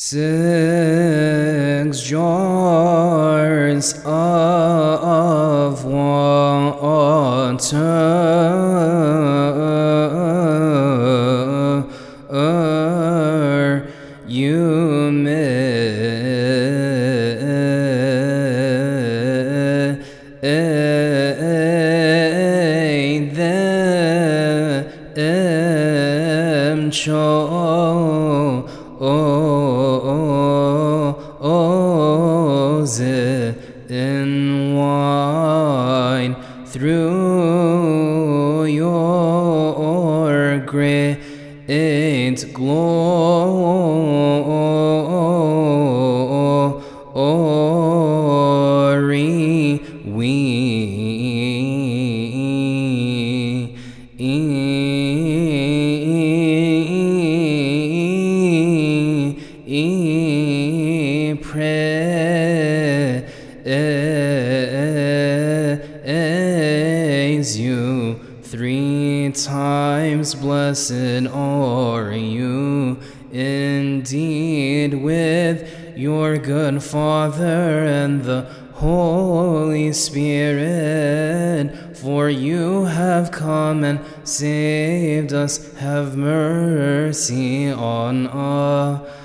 Six jars of water. You made them chosen wine through your great glory we praise you. Three times blessed are you indeed with your good father and the holy spirit. For you have come and saved us. Have mercy on us